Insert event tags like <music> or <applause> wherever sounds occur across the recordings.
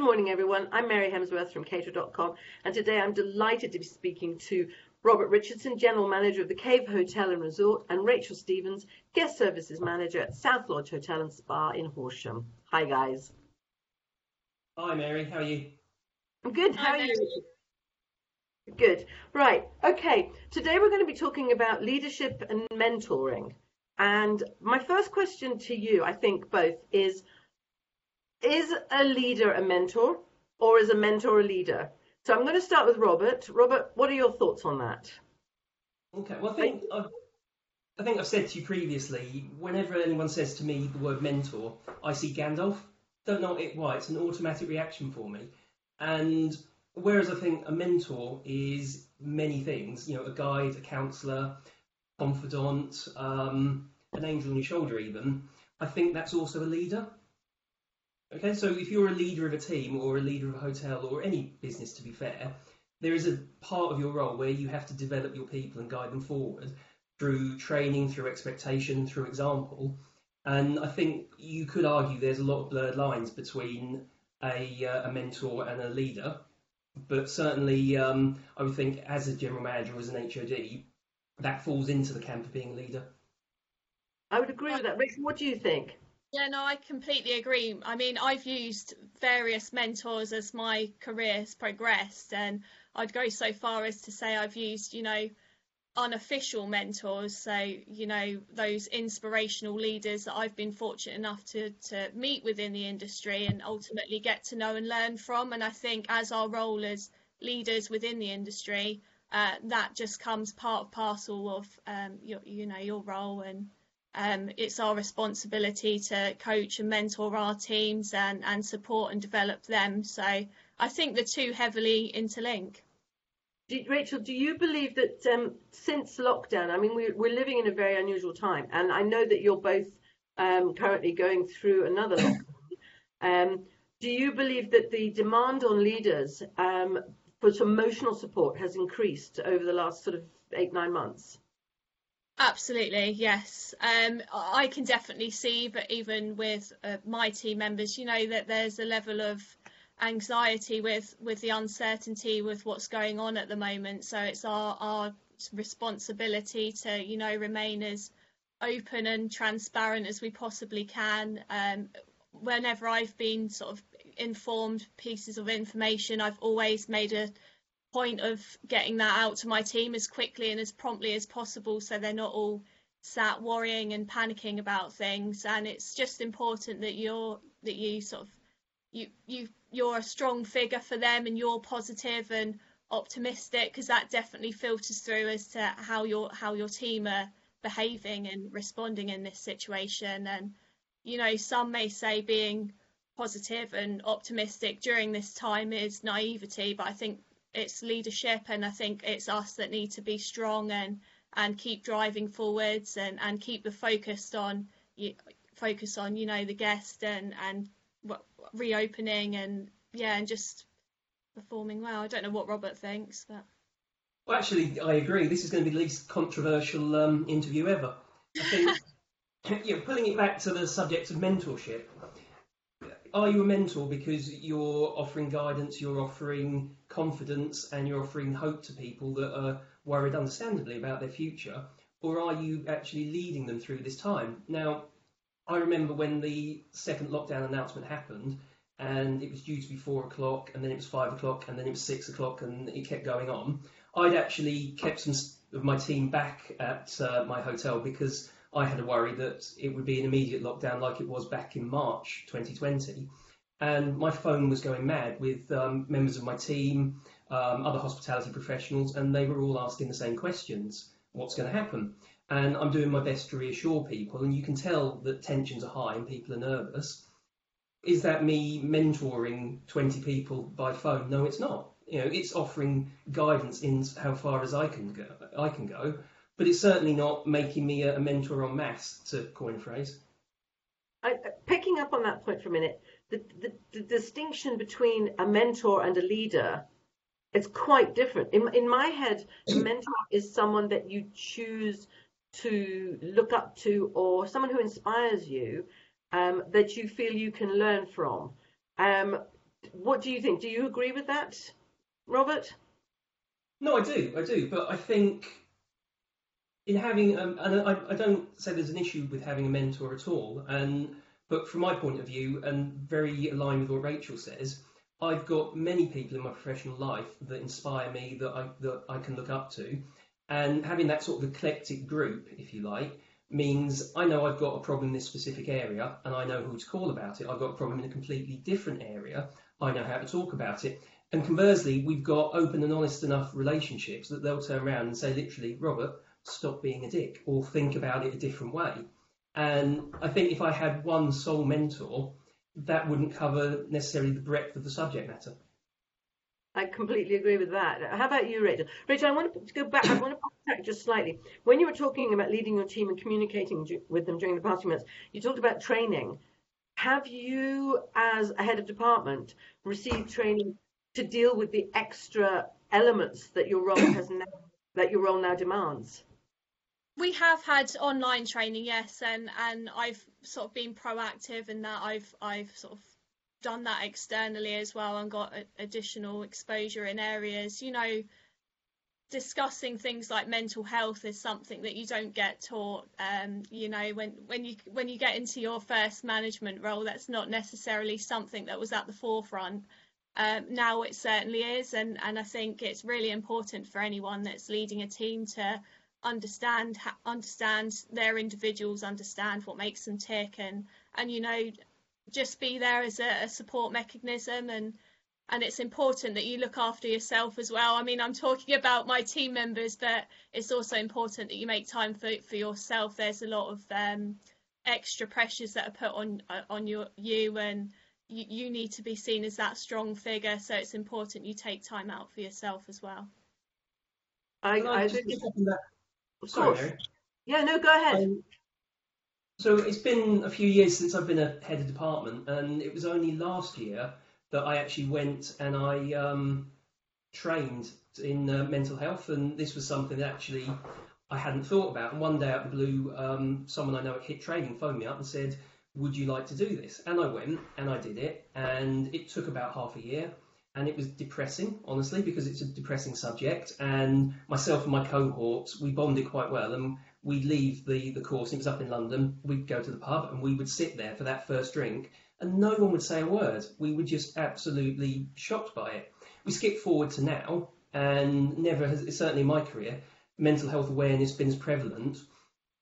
Good morning, everyone. I'm Mary Hemsworth from Caterer.com, and today I'm delighted to be speaking to Robert Richardson, General Manager of the Cave Hotel and Resort, and Rachel Stevens, Guest Services Manager at South Lodge Hotel and Spa in Horsham. Hi, guys. Hi, Mary. How are you? I'm good. How are you? Good. Right. Okay. Today we're going to be talking about leadership and mentoring. And my first question to you, I think both, is is a leader a mentor or is a mentor a leader? So I'm going to start with Robert. Robert, what are your thoughts on that? Okay, well, I think I've, I think I've said to you previously, whenever anyone says to me the word mentor, I see Gandalf. Don't know why, it's an automatic reaction for me. And whereas I think a mentor is many things, you know, a guide, a counsellor, confidant, um, an angel on your shoulder, even, I think that's also a leader. Okay, so if you're a leader of a team or a leader of a hotel or any business, to be fair, there is a part of your role where you have to develop your people and guide them forward through training, through expectation, through example. And I think you could argue there's a lot of blurred lines between a, uh, a mentor and a leader. But certainly, um, I would think as a general manager or as an HOD, that falls into the camp of being a leader. I would agree with that. Rachel, what do you think? Yeah, no, I completely agree. I mean, I've used various mentors as my career has progressed, and I'd go so far as to say I've used, you know, unofficial mentors. So, you know, those inspirational leaders that I've been fortunate enough to, to meet within the industry and ultimately get to know and learn from. And I think as our role as leaders within the industry, uh, that just comes part of parcel of um, your, you know, your role and um, it's our responsibility to coach and mentor our teams and, and support and develop them. So I think the two heavily interlink. Do, Rachel, do you believe that um, since lockdown, I mean, we, we're living in a very unusual time, and I know that you're both um, currently going through another lockdown. <coughs> Um, do you believe that the demand on leaders um, for emotional support has increased over the last sort of eight, nine months? Absolutely, yes. Um, I can definitely see that even with uh, my team members, you know, that there's a level of anxiety with with the uncertainty with what's going on at the moment. So it's our our responsibility to, you know, remain as open and transparent as we possibly can. Um, whenever I've been sort of informed pieces of information, I've always made a point of getting that out to my team as quickly and as promptly as possible so they're not all sat worrying and panicking about things. And it's just important that you're that you sort of you you you're a strong figure for them and you're positive and optimistic because that definitely filters through as to how your how your team are behaving and responding in this situation. And you know some may say being positive and optimistic during this time is naivety but i think it's leadership and I think it's us that need to be strong and and keep driving forwards and and keep the focus on focus on you know the guest and and reopening and yeah and just performing well. I don't know what Robert thinks but. Well actually I agree. This is going to be the least controversial um, interview ever. I think <laughs> you know, pulling it back to the subject of mentorship are you a mentor because you're offering guidance, you're offering confidence, and you're offering hope to people that are worried, understandably, about their future? Or are you actually leading them through this time? Now, I remember when the second lockdown announcement happened, and it was due to be four o'clock, and then it was five o'clock, and then it was six o'clock, and it kept going on. I'd actually kept some of my team back at uh, my hotel because I had a worry that it would be an immediate lockdown like it was back in March 2020. And my phone was going mad with um, members of my team, um, other hospitality professionals, and they were all asking the same questions what's going to happen? And I'm doing my best to reassure people, and you can tell that tensions are high and people are nervous. Is that me mentoring 20 people by phone? No, it's not. You know, it's offering guidance in how far as I can go. I can go, but it's certainly not making me a, mentor en masse, to coin phrase. I, picking up on that point for a minute, the, the, the, distinction between a mentor and a leader is quite different. In, in my head, a mentor is someone that you choose to look up to or someone who inspires you um, that you feel you can learn from. Um, what do you think? Do you agree with that, Robert? No, I do, I do, but I think in having, um, and I, I don't say there's an issue with having a mentor at all, and but from my point of view, and very aligned with what Rachel says, I've got many people in my professional life that inspire me that I that I can look up to, and having that sort of eclectic group, if you like, means I know I've got a problem in this specific area and I know who to call about it. I've got a problem in a completely different area. I know how to talk about it. And conversely, we've got open and honest enough relationships that they'll turn around and say, literally, Robert, stop being a dick or think about it a different way. And I think if I had one sole mentor, that wouldn't cover necessarily the breadth of the subject matter. I completely agree with that. How about you, Rachel? Rachel, I want to go back. I want to back just slightly. When you were talking about leading your team and communicating with them during the past few months, you talked about training. Have you, as a head of department, received training to deal with the extra elements that your role has now, that your role now demands? We have had online training, yes, and and I've sort of been proactive in that. I've I've sort of done that externally as well and got additional exposure in areas. You know, discussing things like mental health is something that you don't get taught. Um, you know, when when you when you get into your first management role, that's not necessarily something that was at the forefront. Um, now it certainly is, and and I think it's really important for anyone that's leading a team to understand understand their individuals, understand what makes them tick, and and you know just be there as a, a, support mechanism and and it's important that you look after yourself as well. I mean, I'm talking about my team members, but it's also important that you make time for for yourself. There's a lot of um, extra pressures that are put on uh, on your you and you, you need to be seen as that strong figure. So it's important you take time out for yourself as well. I, I, think that. Of course. Sorry, yeah, no, go ahead. Um, so it's been a few years since I've been a head of department, and it was only last year that I actually went and I um, trained in uh, mental health, and this was something that actually I hadn't thought about. And one day out of the blue, um, someone I know at HIT Training phoned me up and said, "Would you like to do this?" And I went and I did it, and it took about half a year. And it was depressing, honestly, because it's a depressing subject. And myself and my cohorts, we bonded quite well, and we'd leave the, the course, it was up in London, we'd go to the pub and we would sit there for that first drink, and no one would say a word. We were just absolutely shocked by it. We skip forward to now, and never has, certainly in my career, mental health awareness been as prevalent.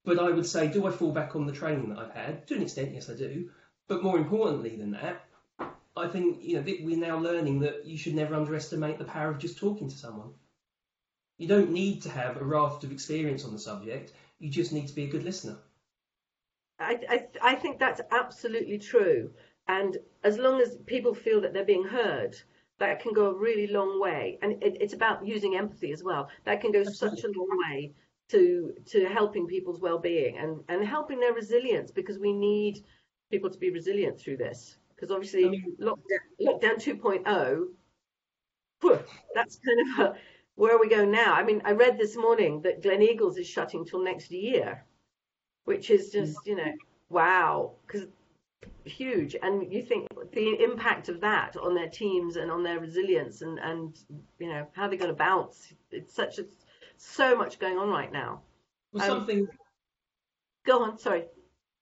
But I would say, do I fall back on the training that I've had? To an extent, yes, I do. But more importantly than that, I think you know we're now learning that you should never underestimate the power of just talking to someone. You don't need to have a raft of experience on the subject. You just need to be a good listener. I, I, I think that's absolutely true. And as long as people feel that they're being heard, that can go a really long way. And it, it's about using empathy as well. That can go Absolutely. such a long way to to helping people's well-being and and helping their resilience because we need people to be resilient through this. Because obviously, I mean, lockdown, lockdown 2.0, whew, that's kind of a, where we go now. I mean, I read this morning that Gleneagles is shutting till next year, which is just, you know, wow, because huge. And you think the impact of that on their teams and on their resilience and, and you know, how they're going to bounce. It's such a, so much going on right now. Well, um, something. Go on, sorry.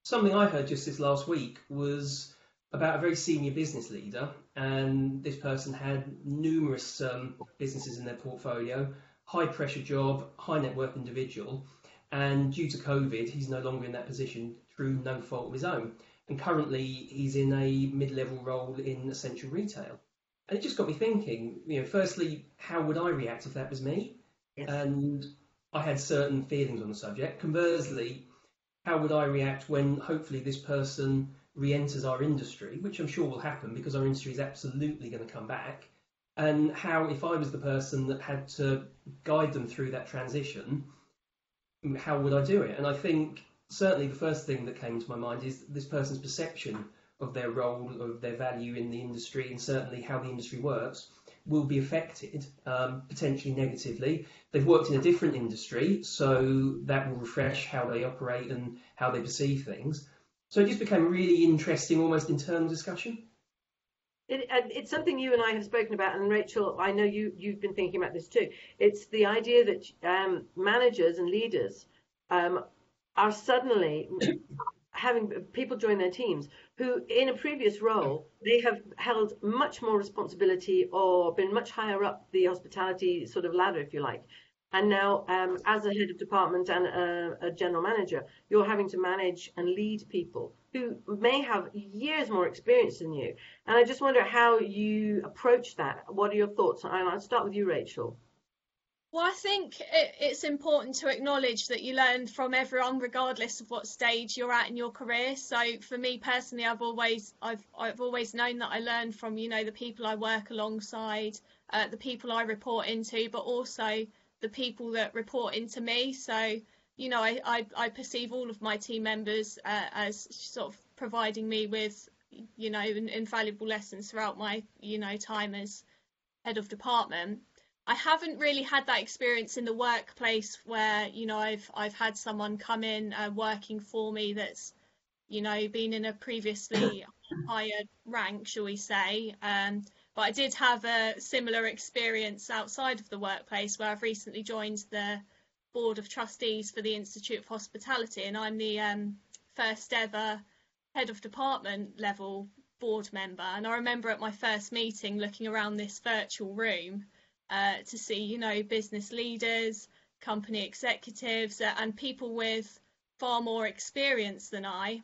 Something I heard just this last week was about a very senior business leader, and this person had numerous um, businesses in their portfolio, high pressure job, high net worth individual, and due to COVID, he's no longer in that position through no fault of his own. And currently, he's in a mid level role in essential retail. And it just got me thinking, you know, firstly, how would I react if that was me? Yes. And I had certain feelings on the subject. Conversely, how would I react when hopefully this person re-enters our industry, which I'm sure will happen because our industry is absolutely going to come back, and how if I was the person that had to guide them through that transition, how would I do it? And I think certainly the first thing that came to my mind is this person's perception of their role, of their value in the industry, and certainly how the industry works will be affected um, potentially negatively. They've worked in a different industry, so that will refresh how they operate and how they perceive things. So it just became a really interesting, almost internal discussion. It, it's something you and I have spoken about, and Rachel, I know you you've been thinking about this too. It's the idea that um, managers and leaders um, are suddenly <coughs> having people join their teams who, in a previous role, they have held much more responsibility or been much higher up the hospitality sort of ladder, if you like. And now, um, as a head of department and a, a, general manager, you're having to manage and lead people who may have years more experience than you. And I just wonder how you approach that. What are your thoughts? I'll start with you, Rachel. Well, I think it, it's important to acknowledge that you learn from everyone, regardless of what stage you're at in your career. So, for me personally, I've always I've I've always known that I learn from you know the people I work alongside, uh, the people I report into, but also the people that report into me. So, you know, I, I, I perceive all of my team members uh, as sort of providing me with, you know, invaluable lessons throughout my, you know, time as head of department. I haven't really had that experience in the workplace where, you know, I've I've had someone come in uh, working for me that's, you know, been in a previously <coughs> higher rank, shall we say. Um, but I did have a similar experience outside of the workplace where I've recently joined the board of trustees for the Institute of Hospitality, and I'm the um, first ever head of department level board member. And I remember at my first meeting looking around this virtual room uh, to see, you know, business leaders, company executives, uh, and people with far more experience than I.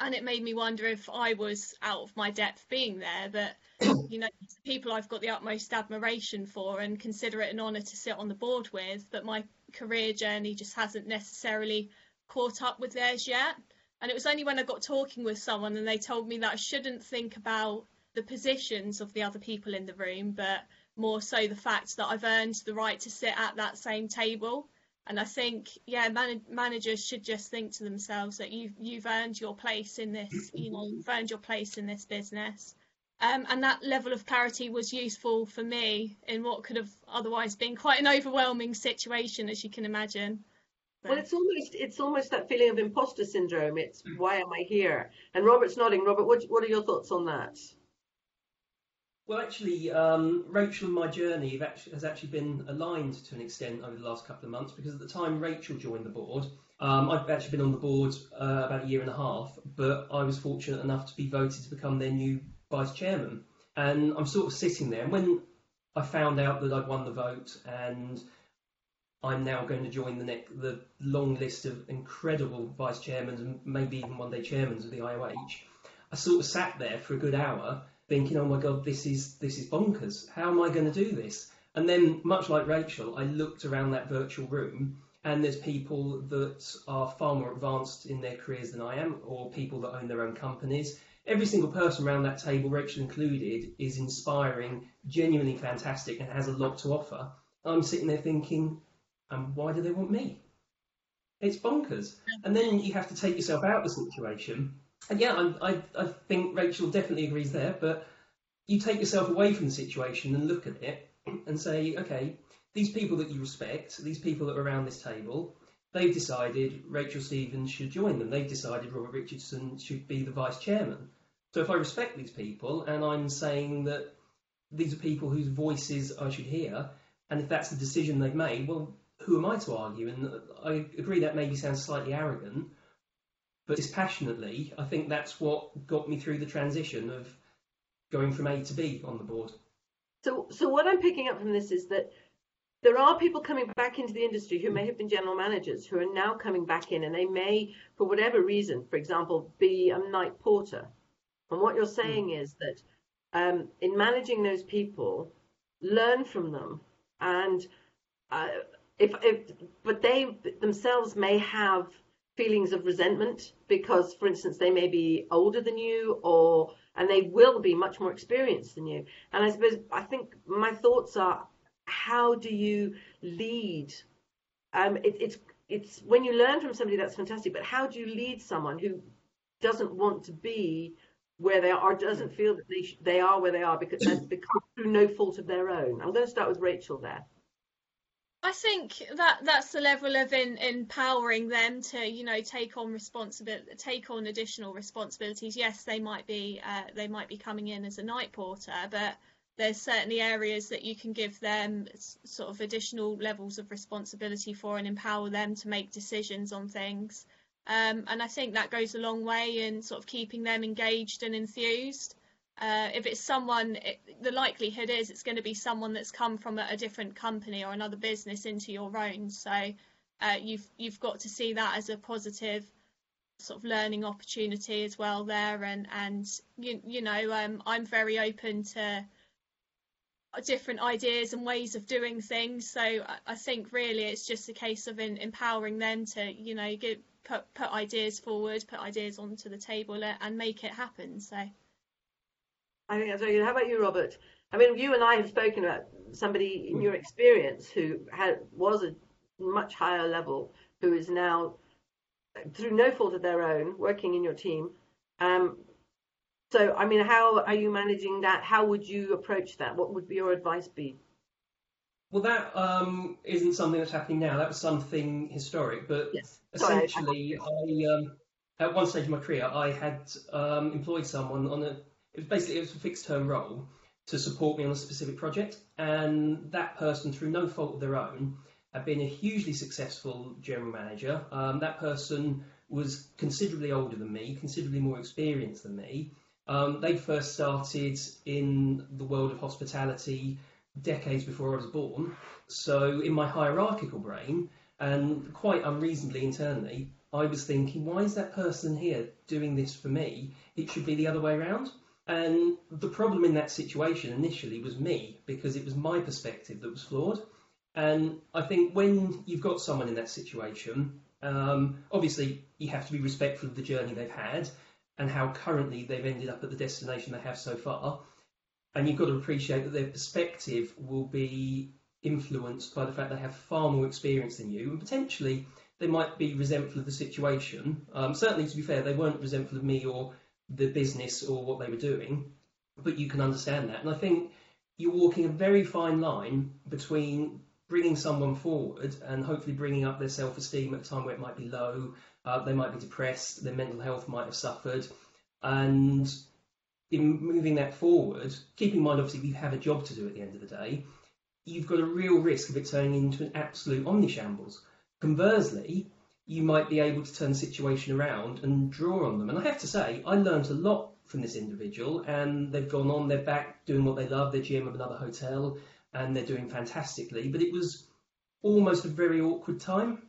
And it made me wonder if I was out of my depth being there, But <coughs> you know, people I've got the utmost admiration for and consider it an honour to sit on the board with, but my career journey just hasn't necessarily caught up with theirs yet. And it was only when I got talking with someone and they told me that I shouldn't think about the positions of the other people in the room, but more so the fact that I've earned the right to sit at that same table. And I think, yeah, man- managers should just think to themselves that you've you've earned your place in this, you know, you've earned your place in this business. Um, and that level of clarity was useful for me in what could have otherwise been quite an overwhelming situation, as you can imagine. Well, it's almost it's almost that feeling of imposter syndrome. It's why am I here? And Robert's nodding. Robert, what what are your thoughts on that? Well, actually, um, Rachel and my journey has actually been aligned to an extent over the last couple of months because at the time Rachel joined the board, um, I've actually been on the board uh, about a year and a half, but I was fortunate enough to be voted to become their new vice chairman. And I'm sort of sitting there. And when I found out that I'd won the vote and I'm now going to join the next, the long list of incredible vice chairmen and maybe even one day chairmen of the IOH, I sort of sat there for a good hour thinking, oh my God, this is, this is bonkers. How am I going to do this? And then, much like Rachel, I looked around that virtual room and there's people that are far more advanced in their careers than I am, or people that own their own companies, every single person around that table, Rachel included, is inspiring, genuinely fantastic, and has a lot to offer. I'm sitting there thinking, um, why do they want me? It's bonkers. And then you have to take yourself out of the situation. And yeah, I, I, I think Rachel definitely agrees there, but you take yourself away from the situation and look at it and say, okay, these people that you respect, these people that are around this table, they've decided Rachel Stevens should join them. They've decided Robert Richardson should be the vice chairman. So if I respect these people and I'm saying that these are people whose voices I should hear, and if that's the decision they've made, well, who am I to argue? And I agree that maybe sounds slightly arrogant, but dispassionately, I think that's what got me through the transition of going from A to B on the board. So, so what I'm picking up from this is that there are people coming back into the industry who may have been general managers who are now coming back in, and they may, for whatever reason, for example, be a night porter and what you're saying mm. is that um, in managing those people, learn from them, and uh, if, if but they themselves may have feelings of resentment because, for instance, they may be older than you, or and they will be much more experienced than you. And I suppose I think my thoughts are, how do you lead? Um, it, it's it's when you learn from somebody that's fantastic, but how do you lead someone who doesn't want to be where they are doesn't feel that they, they are where they are because, that's because through no fault of their own. I'm going to start with Rachel there. I think that that's the level of in, empowering them to, you know, take on responsibility, take on additional responsibilities. Yes, they might be uh, they might be coming in as a night porter, but there's certainly areas that you can give them sort of additional levels of responsibility for and empower them to make decisions on things. Um, and I think that goes a long way in sort of keeping them engaged and enthused. Uh, if it's someone, it, the likelihood is it's going to be someone that's come from a, a different company or another business into your own. So uh, you've you've got to see that as a positive sort of learning opportunity as well there. And and you you know um, I'm very open to different ideas and ways of doing things. So I, I think really it's just a case of in, empowering them to you know get, put put ideas forward, put ideas onto the table, and make it happen. So. I think that's very good. How about you, Robert? I mean, you and I have spoken about somebody in your experience who had was a much higher level, who is now, through no fault of their own, working in your team. Um, so, I mean, how are you managing that? How would you approach that? What would your advice be? Well, that um, isn't something that's happening now. That was something historic, but yes. essentially, I um, at one stage of my career, I had um, employed someone on a it was basically it was a fixed term role to support me on a specific project, and that person, through no fault of their own, had been a hugely successful general manager. Um, that person was considerably older than me, considerably more experienced than me. Um, they first started in the world of hospitality decades before I was born. So, in my hierarchical brain, and quite unreasonably internally, I was thinking, why is that person here doing this for me? It should be the other way around. And the problem in that situation initially was me because it was my perspective that was flawed. And I think when you've got someone in that situation, um, obviously you have to be respectful of the journey they've had and how currently they've ended up at the destination they have so far. And you've got to appreciate that their perspective will be influenced by the fact they have far more experience than you, and potentially they might be resentful of the situation. Um, certainly, to be fair, they weren't resentful of me or the business or what they were doing, but you can understand that. And I think you're walking a very fine line between bringing someone forward and hopefully bringing up their self esteem at a time where it might be low, uh, they might be depressed, their mental health might have suffered, and in moving that forward, keeping in mind obviously we have a job to do at the end of the day, you've got a real risk of it turning into an absolute omnishambles. Conversely, you might be able to turn the situation around and draw on them. And I have to say, I learned a lot from this individual, and they've gone on, they're back doing what they love, they're GM of another hotel, and they're doing fantastically. But it was almost a very awkward time.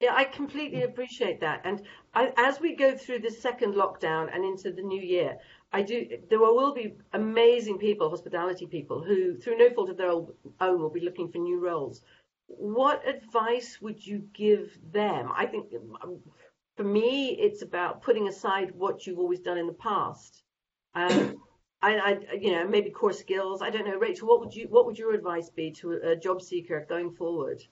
Yeah, I completely appreciate that. And I, as we go through the second lockdown and into the new year, I do. There will be amazing people, hospitality people, who, through no fault of their own, will be looking for new roles what advice would you give them? I think um, for me, it's about putting aside what you've always done in the past. Um, <coughs> I, I, you know, maybe core skills. I don't know, Rachel. What would you, what would your advice be to a, job seeker going forward?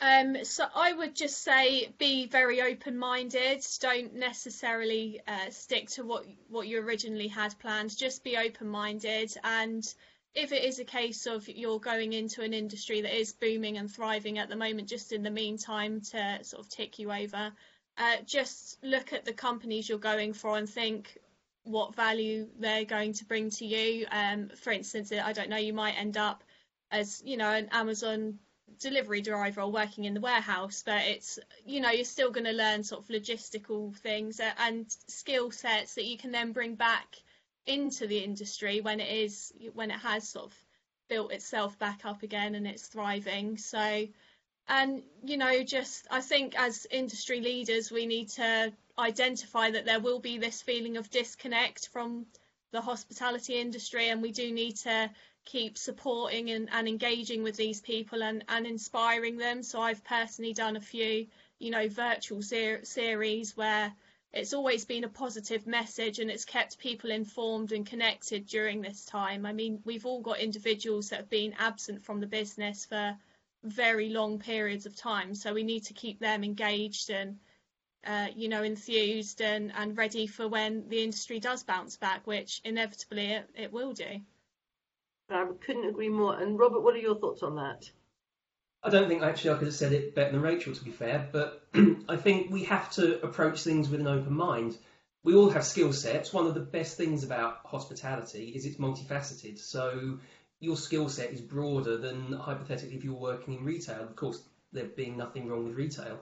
Um, so I would just say be very open-minded. Don't necessarily uh, stick to what what you originally had planned. Just be open-minded and if it is a case of you're going into an industry that is booming and thriving at the moment, just in the meantime to sort of tick you over, uh, just look at the companies you're going for and think what value they're going to bring to you. Um, for instance, I don't know, you might end up as you know an Amazon delivery driver or working in the warehouse, but it's you know you're still going to learn sort of logistical things and skill sets that you can then bring back into the industry when it is when it has sort of built itself back up again and it's thriving. So and you know just i think as industry leaders we need to identify that there will be this feeling of disconnect from the hospitality industry and we do need to keep supporting and, and engaging with these people and, and inspiring them. So i've personally done a few you know virtual ser- series where it's always been a positive message and it's kept people informed and connected during this time. I mean, we've all got individuals that have been absent from the business for very long periods of time, so we need to keep them engaged and uh, you know enthused and, and ready for when the industry does bounce back, which inevitably it, it will do. I couldn't agree more. And Robert, what are your thoughts on that? I don't think actually I could have said it better than Rachel, to be fair, but <clears throat> I think we have to approach things with an open mind. We all have skill sets. One of the best things about hospitality is it's multifaceted. So your skill set is broader than hypothetically if you're working in retail. Of course, there being nothing wrong with retail.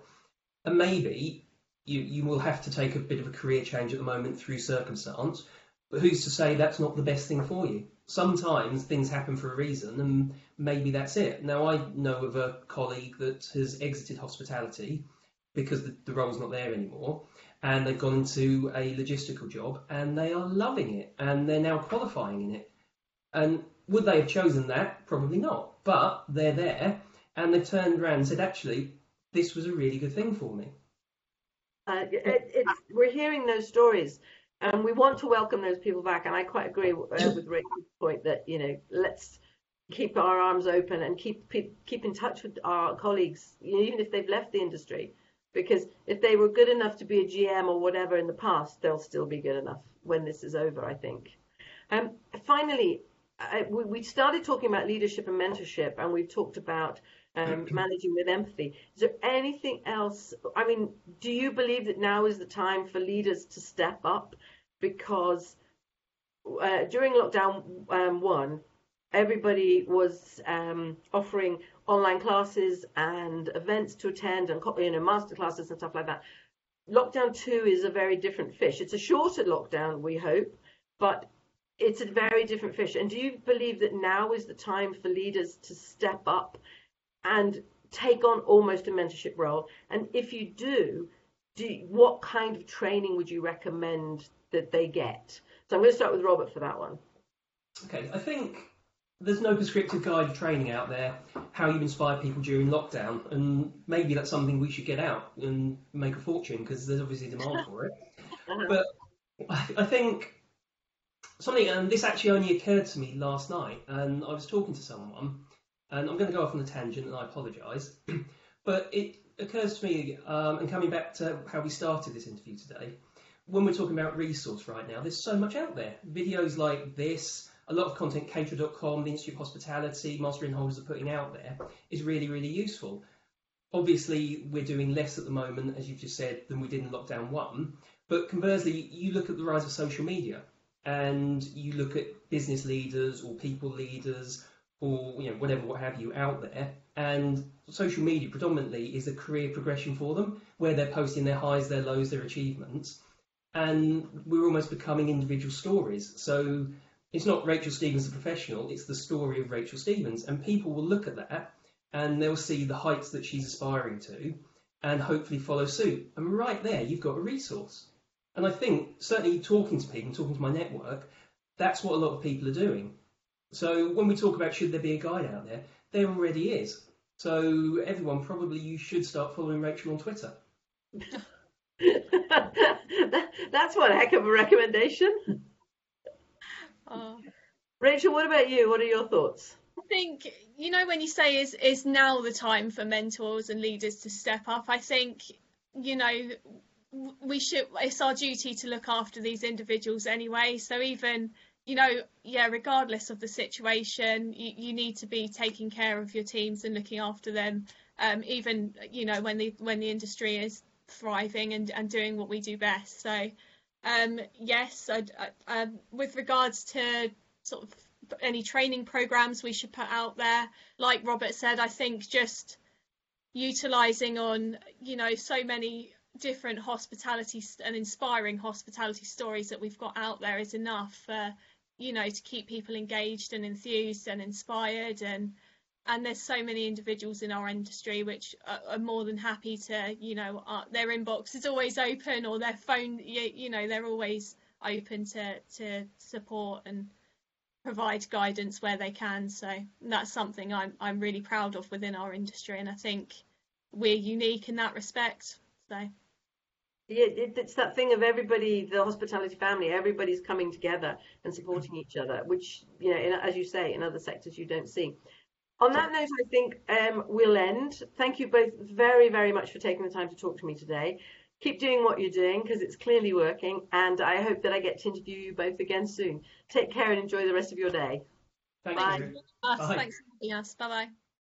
And maybe you, you will have to take a bit of a career change at the moment through circumstance, but who's to say that's not the best thing for you? Sometimes things happen for a reason, and maybe that's it. Now, I know of a colleague that has exited hospitality because the, the role's not there anymore, and they've gone into a logistical job, and they are loving it, and they're now qualifying in it. And would they have chosen that? Probably not. But they're there, and they've turned around and said, actually, this was a really good thing for me. Uh, it, we're hearing those stories, and we want to welcome those people back. And I quite agree uh, with Rachel's point that you know let's keep our arms open and keep keep in touch with our colleagues, even if they've left the industry, because if they were good enough to be a GM or whatever in the past, they'll still be good enough when this is over. I think. Um, finally, I, we, we started talking about leadership and mentorship, and we've talked about um, <clears throat> managing with empathy. Is there anything else? I mean, do you believe that now is the time for leaders to step up? Because uh, during lockdown um, one, everybody was um, offering online classes and events to attend and you know master classes and stuff like that. Lockdown two is a very different fish. It's a shorter lockdown, we hope, but it's a very different fish. And do you believe that now is the time for leaders to step up and take on almost a mentorship role? And if you do, do what kind of training would you recommend that they get? So I'm going to start with Robert for that one. Okay, I think there's no prescriptive guide of training out there how you inspire people during lockdown, and maybe that's something we should get out and make a fortune because there's obviously demand for it. Uh-huh. <laughs> But I think something, and this actually only occurred to me last night, and I was talking to someone, and I'm going to go off on a tangent, and I apologise, <clears throat> but it occurs to me, um, and coming back to how we started this interview today, when we're talking about resource right now, there's so much out there. Videos like this, a lot of content caterer.com, the Institute of Hospitality, Master Innholders are putting out there is really, really useful. Obviously, we're doing less at the moment, as you've just said, than we did in lockdown one. But conversely, you look at the rise of social media and you look at business leaders or people leaders or you know whatever what have you out there. And social media predominantly is a career progression for them where they're posting their highs their lows their achievements. And we're almost becoming individual stories. So it's not Rachel Stevens the professional it's the story of Rachel Stevens. And people will look at that and they'll see the heights that she's aspiring to and hopefully follow suit. And right there you've got a resource. And I think certainly talking to people, talking to my network, that's what a lot of people are doing. So when we talk about should there be a guide out there, there already is. So everyone, probably you should start following Rachel on Twitter. <laughs> that's one heck of a recommendation. Uh, Rachel, what about you? What are your thoughts? I think you know when you say is is now the time for mentors and leaders to step up. I think you know we should it's our duty to look after these individuals anyway so even you know yeah regardless of the situation you, you need to be taking care of your teams and looking after them um, even you know when the when the industry is thriving and, and doing what we do best. So um, yes I, I, um, with regards to sort of any training programs we should put out there like robert said i think just utilizing on you know so many different hospitality and inspiring hospitality stories that we've got out there is enough you know to keep people engaged and enthused and inspired. And and there's so many individuals in our industry which are, are more than happy to you know uh, their inbox is always open or their phone you, you know they're always open to to support and provide guidance where they can. So that's something I'm I'm really proud of within our industry. And I think we're unique in that respect. So it, it's that thing of everybody, the hospitality family, everybody's coming together and supporting each other, which, you know, in, as you say, in other sectors you don't see. On that note, I think um, we'll end. Thank you both very, very much for taking the time to talk to me today. Keep doing what you're doing because it's clearly working, and I hope that I get to interview you both again soon. Take care and enjoy the rest of your day. Thank Bye. you. Us. Bye. Thanks for having us. Bye bye.